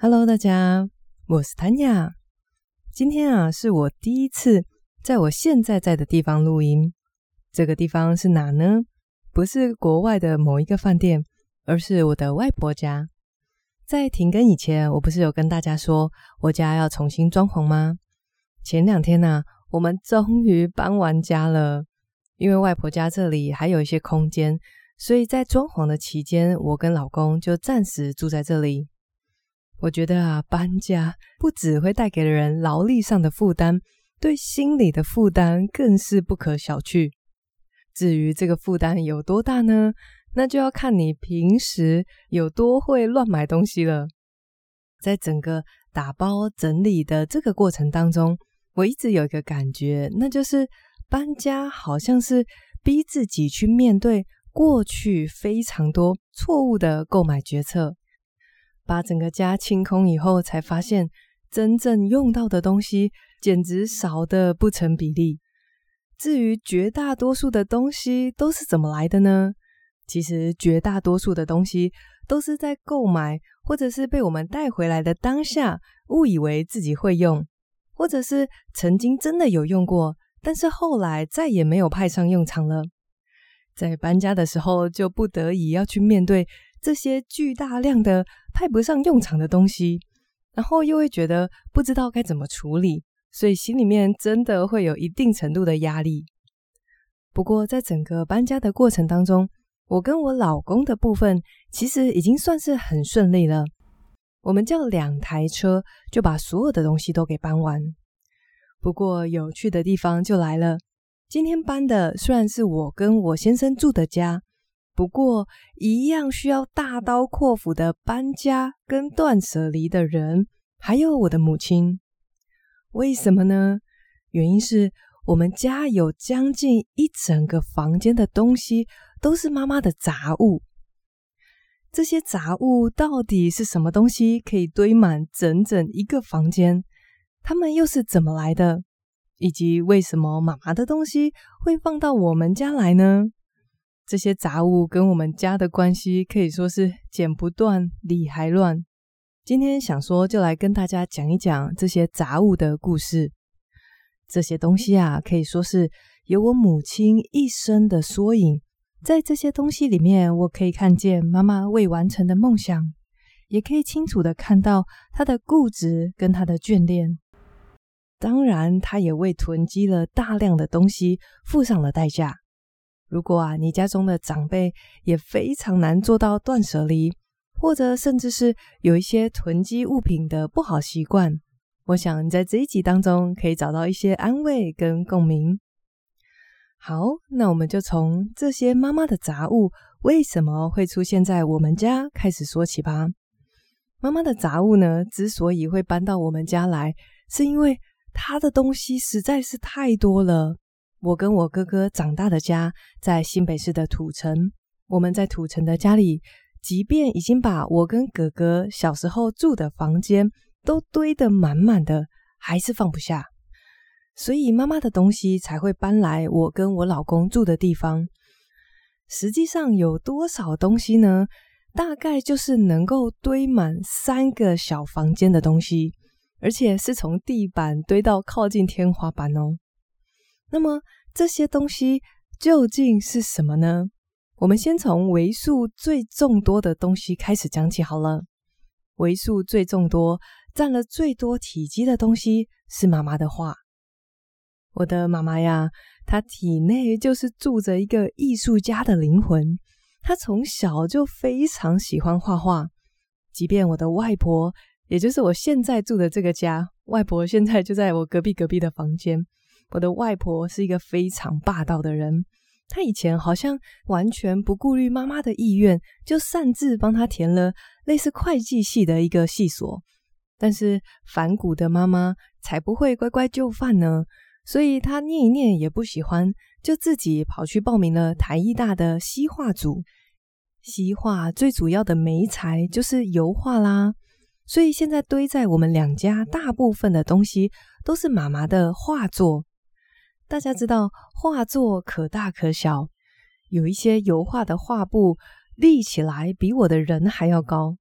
Hello，大家，我是 Tanya。今天啊，是我第一次在我现在在的地方录音。这个地方是哪呢？不是国外的某一个饭店，而是我的外婆家。在停更以前，我不是有跟大家说我家要重新装潢吗？前两天呢、我们终于搬完家了。因为外婆家这里还有一些空间，所以在装潢的期间，我跟老公就暂时住在这里。我觉得啊，搬家不只会带给人劳力上的负担，对心理的负担更是不可小觑。至于这个负担有多大呢？那就要看你平时有多会乱买东西了。在整个打包整理的这个过程当中，我一直有一个感觉，那就是搬家好像是逼自己去面对过去非常多错误的购买决策。把整个家清空以后，才发现真正用到的东西简直少得不成比例。至于绝大多数的东西都是怎么来的呢？其实绝大多数的东西都是在购买或者是被我们带回来的当下，误以为自己会用，或者是曾经真的有用过，但是后来再也没有派上用场了。在搬家的时候，就不得已要去面对。这些巨大量的派不上用场的东西，然后又会觉得不知道该怎么处理，所以心里面真的会有一定程度的压力。不过，在整个搬家的过程当中，我跟我老公的部分其实已经算是很顺利了。我们叫两台车就把所有的东西都给搬完。不过，有趣的地方就来了，今天搬的虽然是我跟我先生住的家。不过，一样需要大刀阔斧的搬家跟断舍离的人，还有我的母亲。为什么呢？原因是我们家有将近一整个房间的东西都是妈妈的杂物。这些杂物到底是什么东西，可以堆满整整一个房间？它们又是怎么来的？以及为什么妈妈的东西会放到我们家来呢？这些杂物跟我们家的关系可以说是剪不断，理还乱。今天想说，就来跟大家讲一讲这些杂物的故事。这些东西啊，可以说是有我母亲一生的缩影。在这些东西里面，我可以看见妈妈未完成的梦想，也可以清楚的看到她的固执跟她的眷恋。当然，她也为囤积了大量的东西付上了代价。如果啊，你家中的长辈也非常难做到断舍离，或者甚至是有一些囤积物品的不好习惯，我想你在这一集当中可以找到一些安慰跟共鸣。好，那我们就从这些妈妈的杂物为什么会出现在我们家开始说起吧。妈妈的杂物呢，之所以会搬到我们家来，是因为她的东西实在是太多了。我跟我哥哥长大的家在新北市的土城，我们在土城的家里，即便已经把我跟哥哥小时候住的房间都堆得满满的，还是放不下，所以妈妈的东西才会搬来我跟我老公住的地方。实际上有多少东西呢？大概就是能够堆满三个小房间的东西，而且是从地板堆到靠近天花板哦。那么这些东西究竟是什么呢？我们先从为数最众多的东西开始讲起好了。为数最众多、占了最多体积的东西是妈妈的画。我的妈妈呀，她体内就是住着一个艺术家的灵魂。她从小就非常喜欢画画，即便我的外婆，也就是我现在住的这个家，外婆现在就在我隔壁隔壁的房间。我的外婆是一个非常霸道的人，她以前好像完全不顾虑妈妈的意愿，就擅自帮她填了类似会计系的一个系所。但是反骨的妈妈才不会乖乖就范呢，所以她念一念也不喜欢，就自己跑去报名了台艺大的西画组。西画最主要的媒材就是油画啦，所以现在堆在我们两家大部分的东西都是妈妈的画作。大家知道画作可大可小，有一些油画的画布立起来比我的人还要高。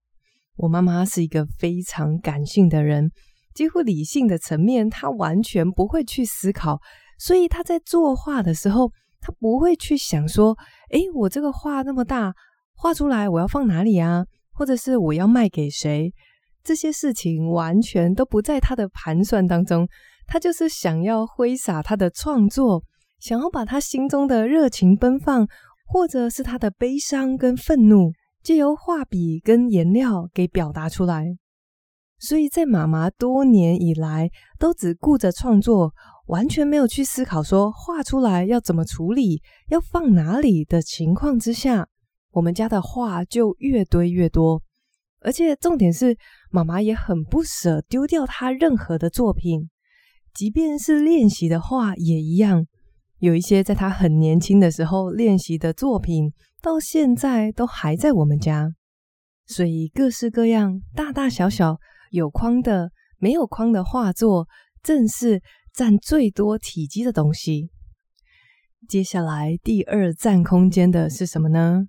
我妈妈是一个非常感性的人，几乎理性的层面她完全不会去思考，所以她在作画的时候，她不会去想说：“诶，我这个画那么大，画出来我要放哪里啊？或者是我要卖给谁？”这些事情完全都不在她的盘算当中。他就是想要挥洒他的创作，想要把他心中的热情奔放，或者是他的悲伤跟愤怒。借由画笔跟颜料给表达出来，所以在妈妈多年以来都只顾着创作，完全没有去思考说画出来要怎么处理、要放哪里的情况之下，我们家的画就越堆越多。而且重点是，妈妈也很不舍丢掉她任何的作品，即便是练习的画也一样。有一些在他很年轻的时候练习的作品。到现在都还在我们家，所以各式各样、大大小小、有框的、没有框的画作，正是占最多体积的东西。接下来第二占空间的是什么呢？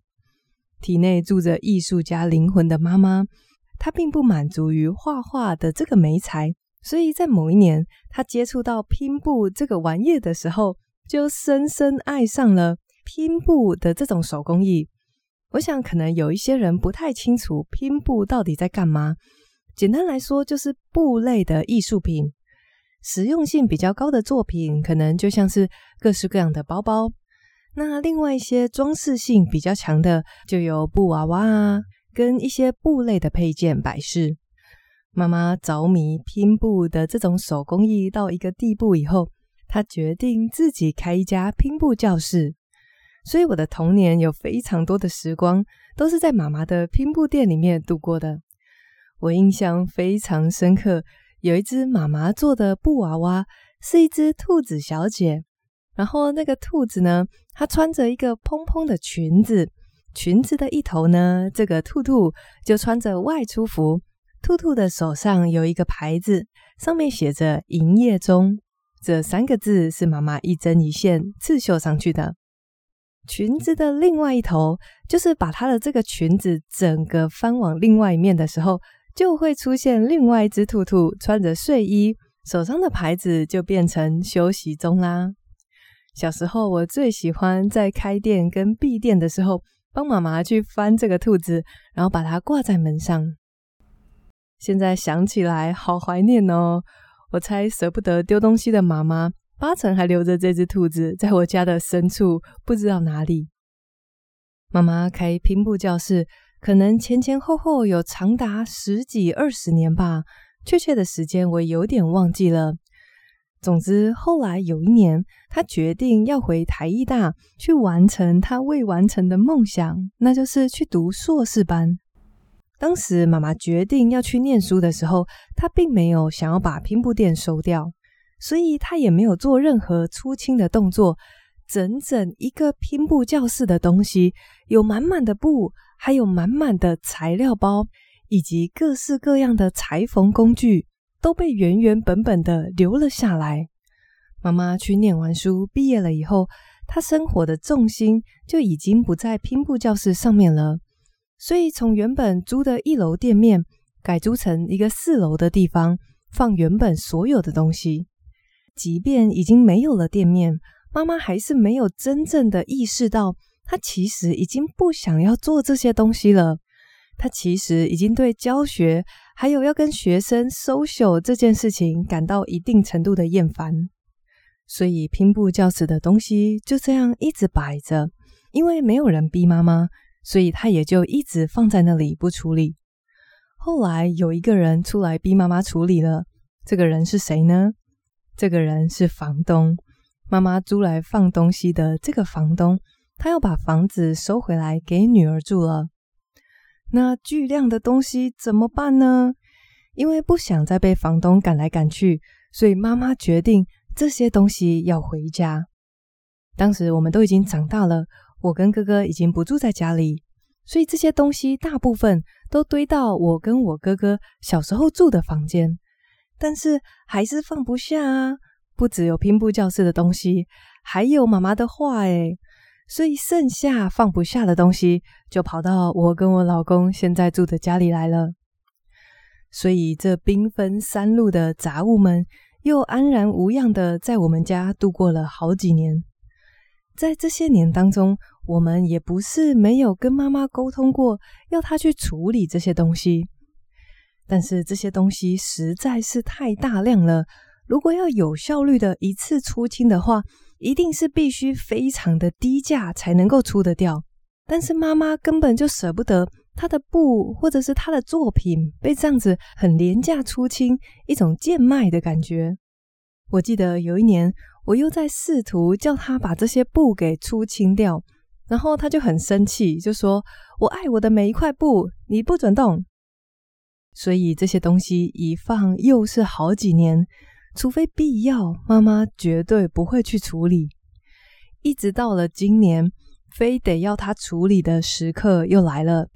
体内住着艺术家灵魂的妈妈，她并不满足于画画的这个媒材，所以在某一年，他接触到拼布这个玩意的时候，就深深爱上了。拼布的这种手工艺，我想可能有一些人不太清楚拼布到底在干嘛。简单来说，就是布类的艺术品，实用性比较高的作品，可能就像是各式各样的包包。那另外一些装饰性比较强的，就有布娃娃啊，跟一些布类的配件摆饰。妈妈着迷拼布的这种手工艺到一个地步以后，她决定自己开一家拼布教室。所以我的童年有非常多的时光都是在妈妈的拼布店里面度过的。我印象非常深刻，有一只妈妈做的布娃娃，是一只兔子小姐。然后那个兔子呢，它穿着一个蓬蓬的裙子，裙子的一头呢，这个兔兔就穿着外出服。兔兔的手上有一个牌子，上面写着“营业中”这三个字，是妈妈一针一线刺绣上去的。裙子的另外一头，就是把她的这个裙子整个翻往另外一面的时候，就会出现另外一只兔兔穿着睡衣，手上的牌子就变成休息中啦。小时候我最喜欢在开店跟闭店的时候，帮妈妈去翻这个兔子，然后把它挂在门上。现在想起来好怀念哦，我猜舍不得丢东西的妈妈。八成还留着这只兔子，在我家的深处，不知道哪里。妈妈开拼布教室，可能前前后后有长达十几二十年吧，确切的时间我有点忘记了。总之，后来有一年，她决定要回台艺大去完成她未完成的梦想，那就是去读硕士班。当时妈妈决定要去念书的时候，她并没有想要把拼布店收掉。所以他也没有做任何出清的动作，整整一个拼布教室的东西，有满满的布，还有满满的材料包，以及各式各样的裁缝工具，都被原原本本的留了下来。妈妈去念完书，毕业了以后，她生活的重心就已经不在拼布教室上面了，所以从原本租的一楼店面，改租成一个四楼的地方，放原本所有的东西。即便已经没有了店面，妈妈还是没有真正的意识到，她其实已经不想要做这些东西了。她其实已经对教学还有要跟学生 social 这件事情感到一定程度的厌烦。所以拼布教室的东西就这样一直摆着，因为没有人逼妈妈，所以他也就一直放在那里不处理。后来有一个人出来逼妈妈处理了，这个人是谁呢？这个人是房东，妈妈租来放东西的这个房东，他要把房子收回来给女儿住了。那巨量的东西怎么办呢？因为不想再被房东赶来赶去，所以妈妈决定这些东西要回家。当时我们都已经长大了，我跟哥哥已经不住在家里，所以这些东西大部分都堆到我跟我哥哥小时候住的房间。但是还是放不下啊！不只有拼布教室的东西，还有妈妈的画诶，所以剩下放不下的东西，就跑到我跟我老公现在住的家里来了。所以这缤纷三路的杂物们又安然无恙的在我们家度过了好几年。在这些年当中，我们也不是没有跟妈妈沟通过，要她去处理这些东西。但是这些东西实在是太大量了，如果要有效率的一次出清的话，一定是必须非常的低价才能够出得掉。但是妈妈根本就舍不得她的布或者是她的作品被这样子很廉价出清，一种贱卖的感觉。我记得有一年，我又在试图叫他把这些布给出清掉，然后他就很生气，就说：“我爱我的每一块布，你不准动。”所以这些东西一放又是好几年，除非必要，妈妈绝对不会去处理。一直到了今年，非得要他处理的时刻又来了。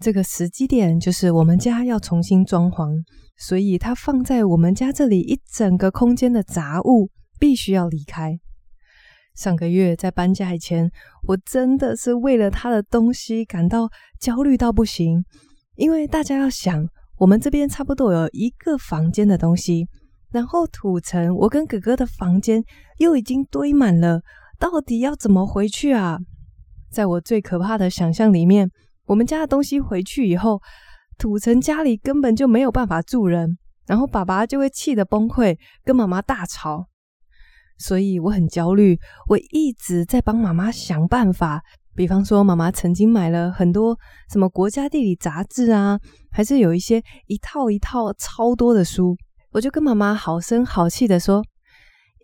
这个时机点就是我们家要重新装潢，所以他放在我们家这里一整个空间的杂物必须要离开。上个月在搬家以前，我真的是为了他的东西感到焦虑到不行，因为大家要想。我们这边差不多有一个房间的东西，然后土城我跟哥哥的房间又已经堆满了，到底要怎么回去啊？在我最可怕的想象里面，我们家的东西回去以后，土城家里根本就没有办法住人，然后爸爸就会气得崩溃，跟妈妈大吵，所以我很焦虑，我一直在帮妈妈想办法。比方说，妈妈曾经买了很多什么国家地理杂志啊，还是有一些一套一套超多的书，我就跟妈妈好声好气的说：“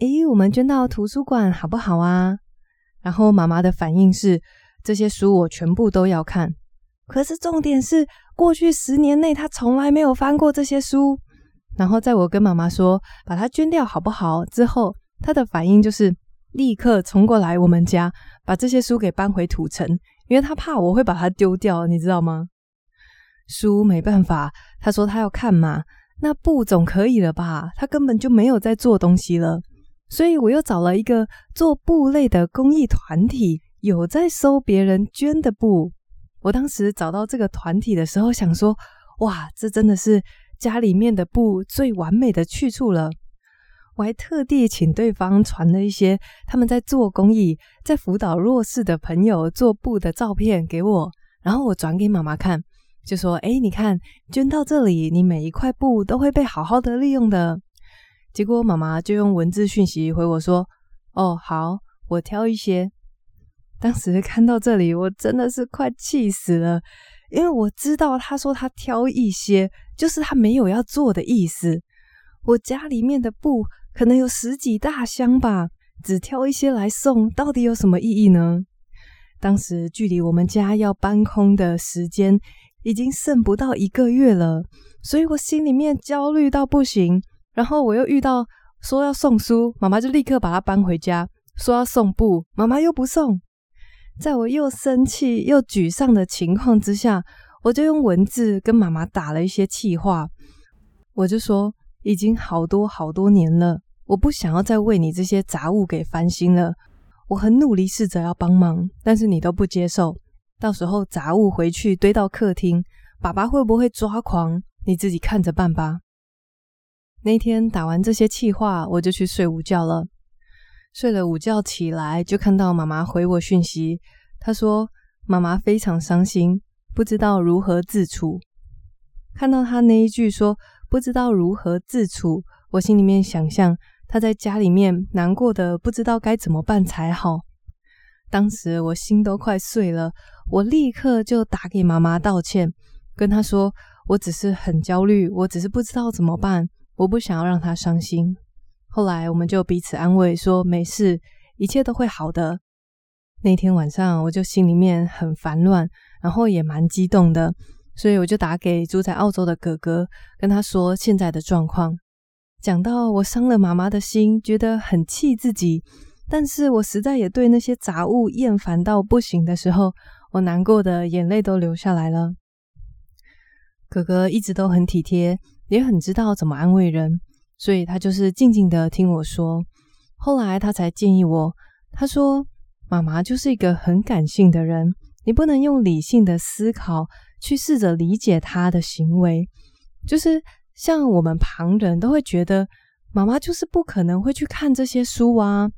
诶，我们捐到图书馆好不好啊？”然后妈妈的反应是：“这些书我全部都要看。”可是重点是，过去十年内她从来没有翻过这些书。然后在我跟妈妈说把它捐掉好不好之后，他的反应就是。立刻冲过来我们家，把这些书给搬回土城，因为他怕我会把它丢掉，你知道吗？书没办法，他说他要看嘛，那布总可以了吧？他根本就没有在做东西了，所以我又找了一个做布类的公益团体，有在收别人捐的布。我当时找到这个团体的时候，想说，哇，这真的是家里面的布最完美的去处了。我还特地请对方传了一些他们在做公益、在辅导弱势的朋友做布的照片给我，然后我转给妈妈看，就说：“哎，你看，捐到这里，你每一块布都会被好好的利用的。”结果妈妈就用文字讯息回我说：“哦，好，我挑一些。”当时看到这里，我真的是快气死了，因为我知道他说他挑一些，就是他没有要做的意思。我家里面的布。可能有十几大箱吧，只挑一些来送，到底有什么意义呢？当时距离我们家要搬空的时间已经剩不到一个月了，所以我心里面焦虑到不行。然后我又遇到说要送书，妈妈就立刻把它搬回家；说要送布，妈妈又不送。在我又生气又沮丧的情况之下，我就用文字跟妈妈打了一些气话，我就说已经好多好多年了。我不想要再为你这些杂物给烦心了。我很努力试着要帮忙，但是你都不接受。到时候杂物回去堆到客厅，爸爸会不会抓狂？你自己看着办吧。那天打完这些气话，我就去睡午觉了。睡了午觉起来，就看到妈妈回我讯息，她说妈妈非常伤心，不知道如何自处。看到她那一句说不知道如何自处，我心里面想象。他在家里面难过的不知道该怎么办才好，当时我心都快碎了，我立刻就打给妈妈道歉，跟她说我只是很焦虑，我只是不知道怎么办，我不想要让她伤心。后来我们就彼此安慰说没事，一切都会好的。那天晚上我就心里面很烦乱，然后也蛮激动的，所以我就打给住在澳洲的哥哥，跟他说现在的状况。讲到我伤了妈妈的心，觉得很气自己，但是我实在也对那些杂物厌烦到不行的时候，我难过的眼泪都流下来了。哥哥一直都很体贴，也很知道怎么安慰人，所以他就是静静的听我说。后来他才建议我，他说：“妈妈就是一个很感性的人，你不能用理性的思考去试着理解她的行为。”就是像我们旁人都会觉得，妈妈就是不可能会去看这些书啊，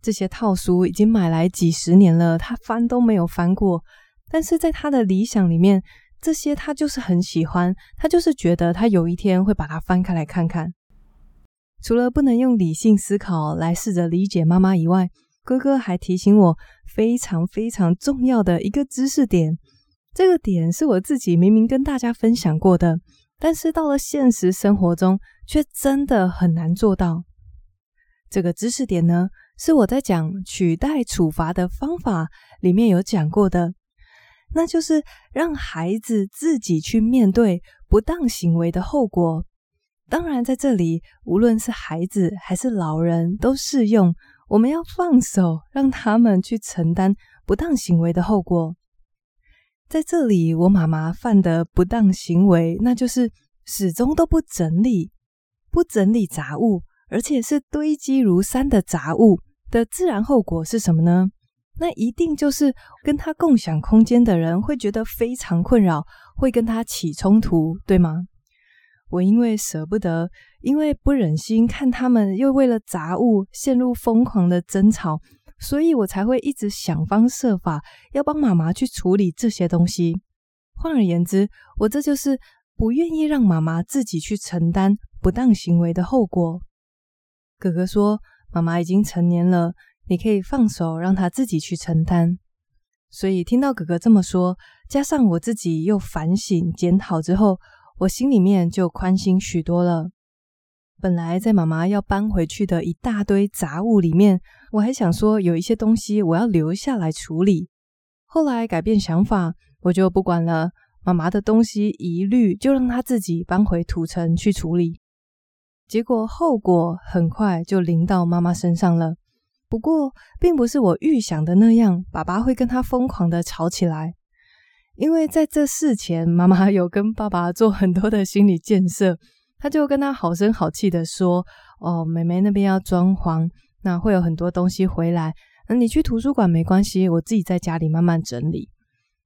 这些套书已经买来几十年了，她翻都没有翻过。但是在她的理想里面，这些她就是很喜欢，她就是觉得她有一天会把它翻开来看看。除了不能用理性思考来试着理解妈妈以外，哥哥还提醒我非常非常重要的一个知识点。这个点是我自己明明跟大家分享过的，但是到了现实生活中却真的很难做到。这个知识点呢，是我在讲取代处罚的方法里面有讲过的，那就是让孩子自己去面对不当行为的后果。当然，在这里，无论是孩子还是老人都适用。我们要放手，让他们去承担不当行为的后果。在这里，我妈妈犯的不当行为，那就是始终都不整理、不整理杂物，而且是堆积如山的杂物的自然后果是什么呢？那一定就是跟他共享空间的人会觉得非常困扰，会跟他起冲突，对吗？我因为舍不得，因为不忍心看他们又为了杂物陷入疯狂的争吵，所以我才会一直想方设法要帮妈妈去处理这些东西。换而言之，我这就是不愿意让妈妈自己去承担不当行为的后果。哥哥说：“妈妈已经成年了，你可以放手让她自己去承担。”所以听到哥哥这么说，加上我自己又反省检讨之后。我心里面就宽心许多了。本来在妈妈要搬回去的一大堆杂物里面，我还想说有一些东西我要留下来处理。后来改变想法，我就不管了，妈妈的东西一律就让她自己搬回土城去处理。结果后果很快就临到妈妈身上了。不过，并不是我预想的那样，爸爸会跟她疯狂的吵起来。因为在这事前，妈妈有跟爸爸做很多的心理建设，他就跟他好声好气的说：“哦，妹妹那边要装潢，那会有很多东西回来，那你去图书馆没关系，我自己在家里慢慢整理。”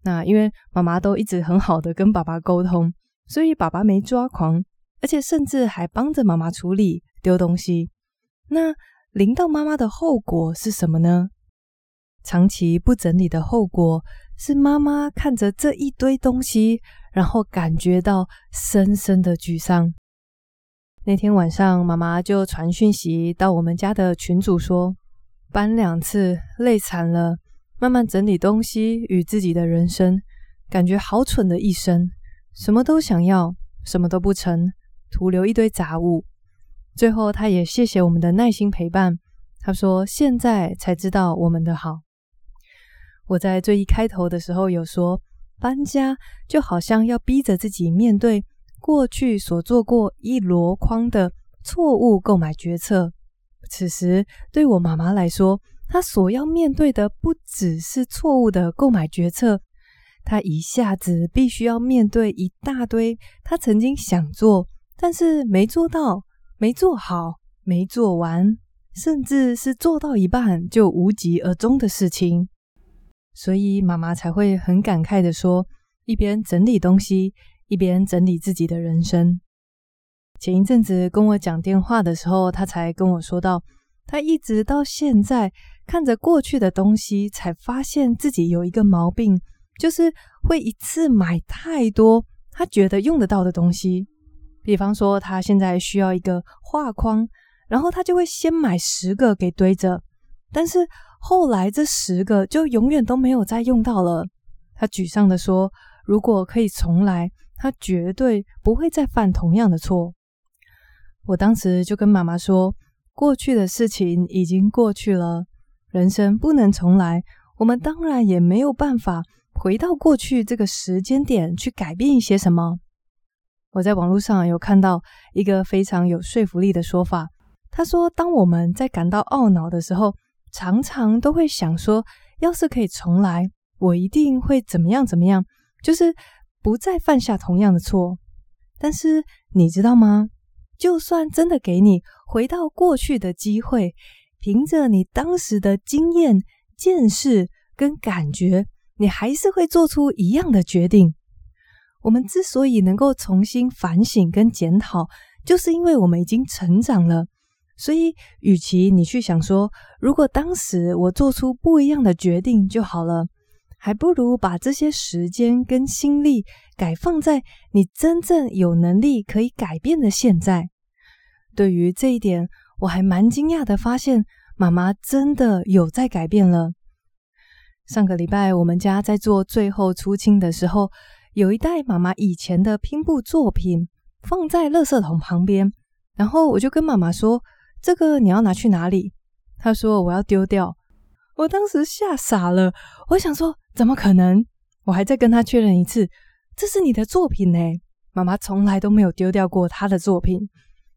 那因为妈妈都一直很好的跟爸爸沟通，所以爸爸没抓狂，而且甚至还帮着妈妈处理丢东西。那淋到妈妈的后果是什么呢？长期不整理的后果。是妈妈看着这一堆东西，然后感觉到深深的沮丧。那天晚上，妈妈就传讯息到我们家的群主说：“搬两次，累惨了。慢慢整理东西与自己的人生，感觉好蠢的一生，什么都想要，什么都不成，徒留一堆杂物。”最后，他也谢谢我们的耐心陪伴。他说：“现在才知道我们的好。”我在最一开头的时候有说，搬家就好像要逼着自己面对过去所做过一箩筐的错误购买决策。此时对我妈妈来说，她所要面对的不只是错误的购买决策，她一下子必须要面对一大堆她曾经想做，但是没做到、没做好、没做完，甚至是做到一半就无疾而终的事情。所以妈妈才会很感慨的说，一边整理东西，一边整理自己的人生。前一阵子跟我讲电话的时候，他才跟我说到，他一直到现在看着过去的东西，才发现自己有一个毛病，就是会一次买太多他觉得用得到的东西。比方说，他现在需要一个画框，然后他就会先买十个给堆着，但是。后来这十个就永远都没有再用到了。他沮丧地说：“如果可以重来，他绝对不会再犯同样的错。”我当时就跟妈妈说：“过去的事情已经过去了，人生不能重来，我们当然也没有办法回到过去这个时间点去改变一些什么。”我在网络上有看到一个非常有说服力的说法，他说：“当我们在感到懊恼的时候。”常常都会想说，要是可以重来，我一定会怎么样怎么样，就是不再犯下同样的错。但是你知道吗？就算真的给你回到过去的机会，凭着你当时的经验、见识跟感觉，你还是会做出一样的决定。我们之所以能够重新反省跟检讨，就是因为我们已经成长了。所以，与其你去想说，如果当时我做出不一样的决定就好了，还不如把这些时间跟心力改放在你真正有能力可以改变的现在。对于这一点，我还蛮惊讶的发现，妈妈真的有在改变了。上个礼拜，我们家在做最后出清的时候，有一袋妈妈以前的拼布作品放在垃圾桶旁边，然后我就跟妈妈说。这个你要拿去哪里？她说我要丢掉。我当时吓傻了，我想说怎么可能？我还再跟他确认一次，这是你的作品呢，妈妈从来都没有丢掉过他的作品。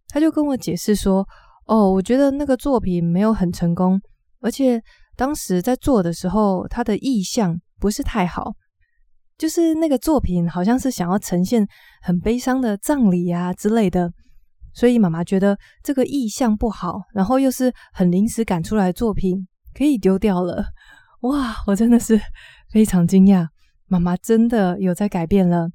他就跟我解释说，哦，我觉得那个作品没有很成功，而且当时在做的时候，他的意向不是太好，就是那个作品好像是想要呈现很悲伤的葬礼啊之类的。所以妈妈觉得这个意向不好，然后又是很临时赶出来的作品，可以丢掉了。哇，我真的是非常惊讶，妈妈真的有在改变了。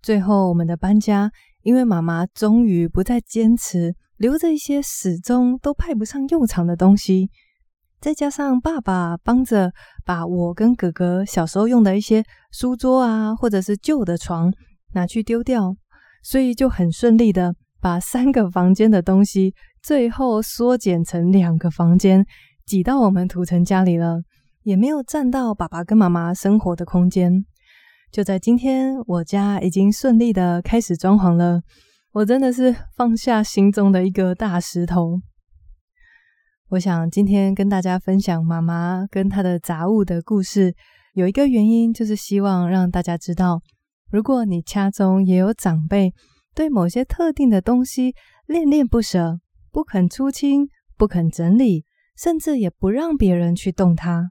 最后我们的搬家，因为妈妈终于不再坚持留着一些始终都派不上用场的东西，再加上爸爸帮着把我跟哥哥小时候用的一些书桌啊，或者是旧的床拿去丢掉。所以就很顺利的把三个房间的东西最后缩减成两个房间，挤到我们土城家里了，也没有占到爸爸跟妈妈生活的空间。就在今天，我家已经顺利的开始装潢了，我真的是放下心中的一个大石头。我想今天跟大家分享妈妈跟她的杂物的故事，有一个原因就是希望让大家知道。如果你家中也有长辈对某些特定的东西恋恋不舍，不肯出清，不肯整理，甚至也不让别人去动它，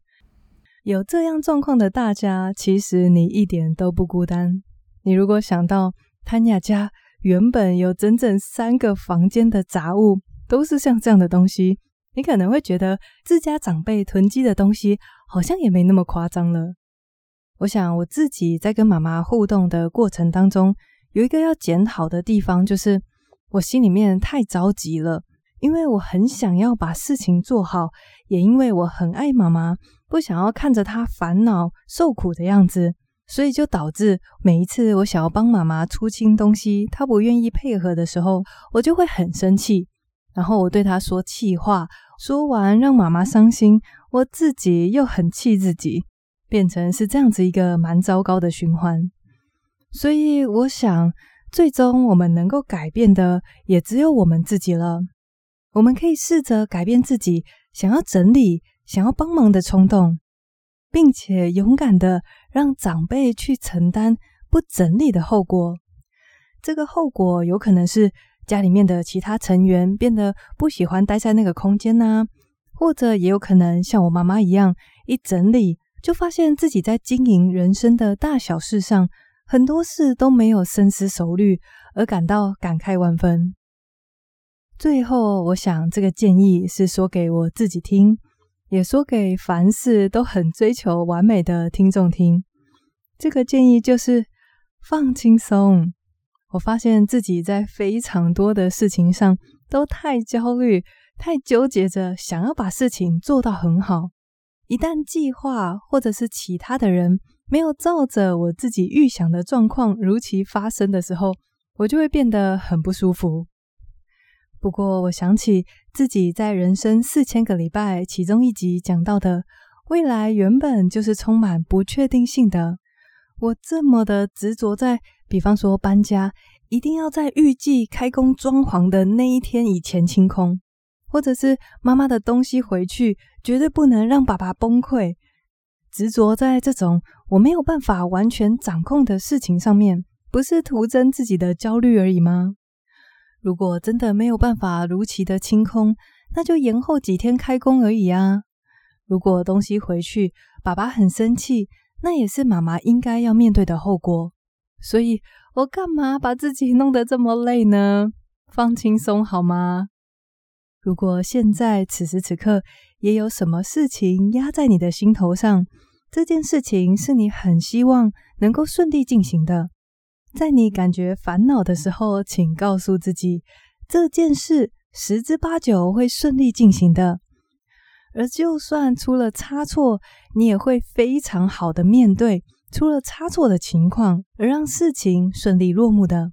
有这样状况的大家，其实你一点都不孤单。你如果想到潘雅家原本有整整三个房间的杂物都是像这样的东西，你可能会觉得自家长辈囤积的东西好像也没那么夸张了。我想我自己在跟妈妈互动的过程当中，有一个要检讨的地方，就是我心里面太着急了，因为我很想要把事情做好，也因为我很爱妈妈，不想要看着他烦恼受苦的样子，所以就导致每一次我想要帮妈妈出清东西，她不愿意配合的时候，我就会很生气，然后我对她说气话，说完让妈妈伤心，我自己又很气自己。变成是这样子一个蛮糟糕的循环，所以我想，最终我们能够改变的也只有我们自己了。我们可以试着改变自己想要整理、想要帮忙的冲动，并且勇敢的让长辈去承担不整理的后果。这个后果有可能是家里面的其他成员变得不喜欢待在那个空间呐，或者也有可能像我妈妈一样，一整理。就发现自己在经营人生的大小事上，很多事都没有深思熟虑，而感到感慨万分。最后，我想这个建议是说给我自己听，也说给凡事都很追求完美的听众听。这个建议就是放轻松。我发现自己在非常多的事情上都太焦虑、太纠结着，想要把事情做到很好。一旦计划或者是其他的人没有照着我自己预想的状况如期发生的时候，我就会变得很不舒服。不过，我想起自己在人生四千个礼拜其中一集讲到的，未来原本就是充满不确定性的。我这么的执着在，比方说搬家，一定要在预计开工装潢的那一天以前清空。或者是妈妈的东西回去，绝对不能让爸爸崩溃。执着在这种我没有办法完全掌控的事情上面，不是徒增自己的焦虑而已吗？如果真的没有办法如期的清空，那就延后几天开工而已啊。如果东西回去，爸爸很生气，那也是妈妈应该要面对的后果。所以我干嘛把自己弄得这么累呢？放轻松好吗？如果现在此时此刻也有什么事情压在你的心头上，这件事情是你很希望能够顺利进行的。在你感觉烦恼的时候，请告诉自己，这件事十之八九会顺利进行的。而就算出了差错，你也会非常好的面对出了差错的情况，而让事情顺利落幕的。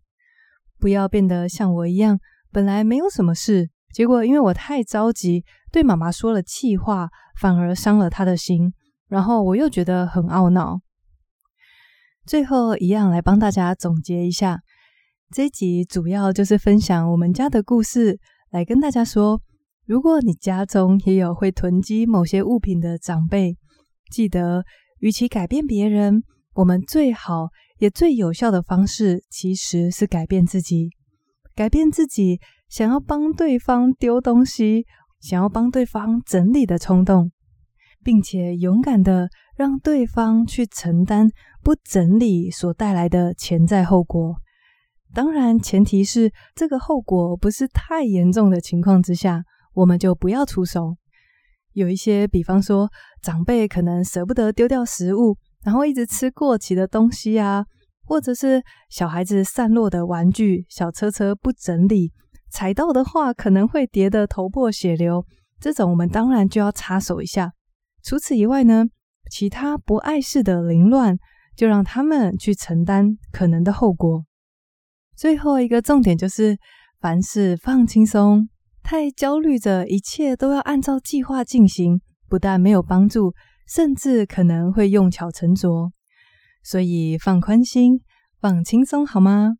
不要变得像我一样，本来没有什么事，结果因为我太着急，对妈妈说了气话，反而伤了她的心，然后我又觉得很懊恼。最后一样来帮大家总结一下，这一集主要就是分享我们家的故事，来跟大家说。如果你家中也有会囤积某些物品的长辈，记得，与其改变别人，我们最好也最有效的方式其实是改变自己。改变自己，想要帮对方丢东西，想要帮对方整理的冲动，并且勇敢的让对方去承担不整理所带来的潜在后果。当然，前提是这个后果不是太严重的情况之下。我们就不要出手。有一些，比方说长辈可能舍不得丢掉食物，然后一直吃过期的东西啊，或者是小孩子散落的玩具、小车车不整理，踩到的话可能会跌得头破血流。这种我们当然就要插手一下。除此以外呢，其他不碍事的凌乱，就让他们去承担可能的后果。最后一个重点就是，凡事放轻松。太焦虑着，一切都要按照计划进行，不但没有帮助，甚至可能会用巧成拙。所以放宽心，放轻松，好吗？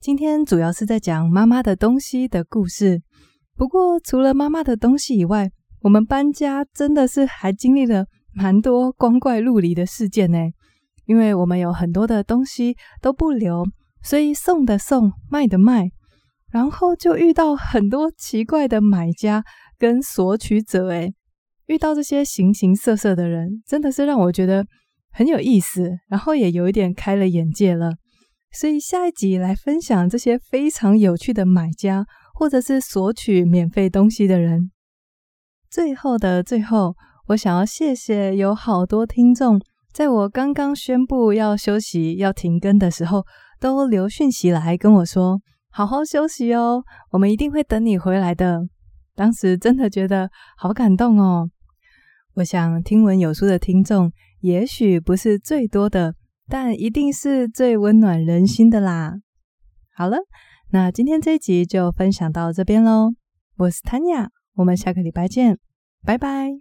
今天主要是在讲妈妈的东西的故事。不过，除了妈妈的东西以外，我们搬家真的是还经历了蛮多光怪陆离的事件呢。因为我们有很多的东西都不留，所以送的送，卖的卖。然后就遇到很多奇怪的买家跟索取者，诶，遇到这些形形色色的人，真的是让我觉得很有意思，然后也有一点开了眼界了。所以下一集来分享这些非常有趣的买家，或者是索取免费东西的人。最后的最后，我想要谢谢有好多听众，在我刚刚宣布要休息、要停更的时候，都留讯息来跟我说。好好休息哦，我们一定会等你回来的。当时真的觉得好感动哦。我想听闻有书的听众，也许不是最多的，但一定是最温暖人心的啦。好了，那今天这一集就分享到这边喽。我是 Tanya，我们下个礼拜见，拜拜。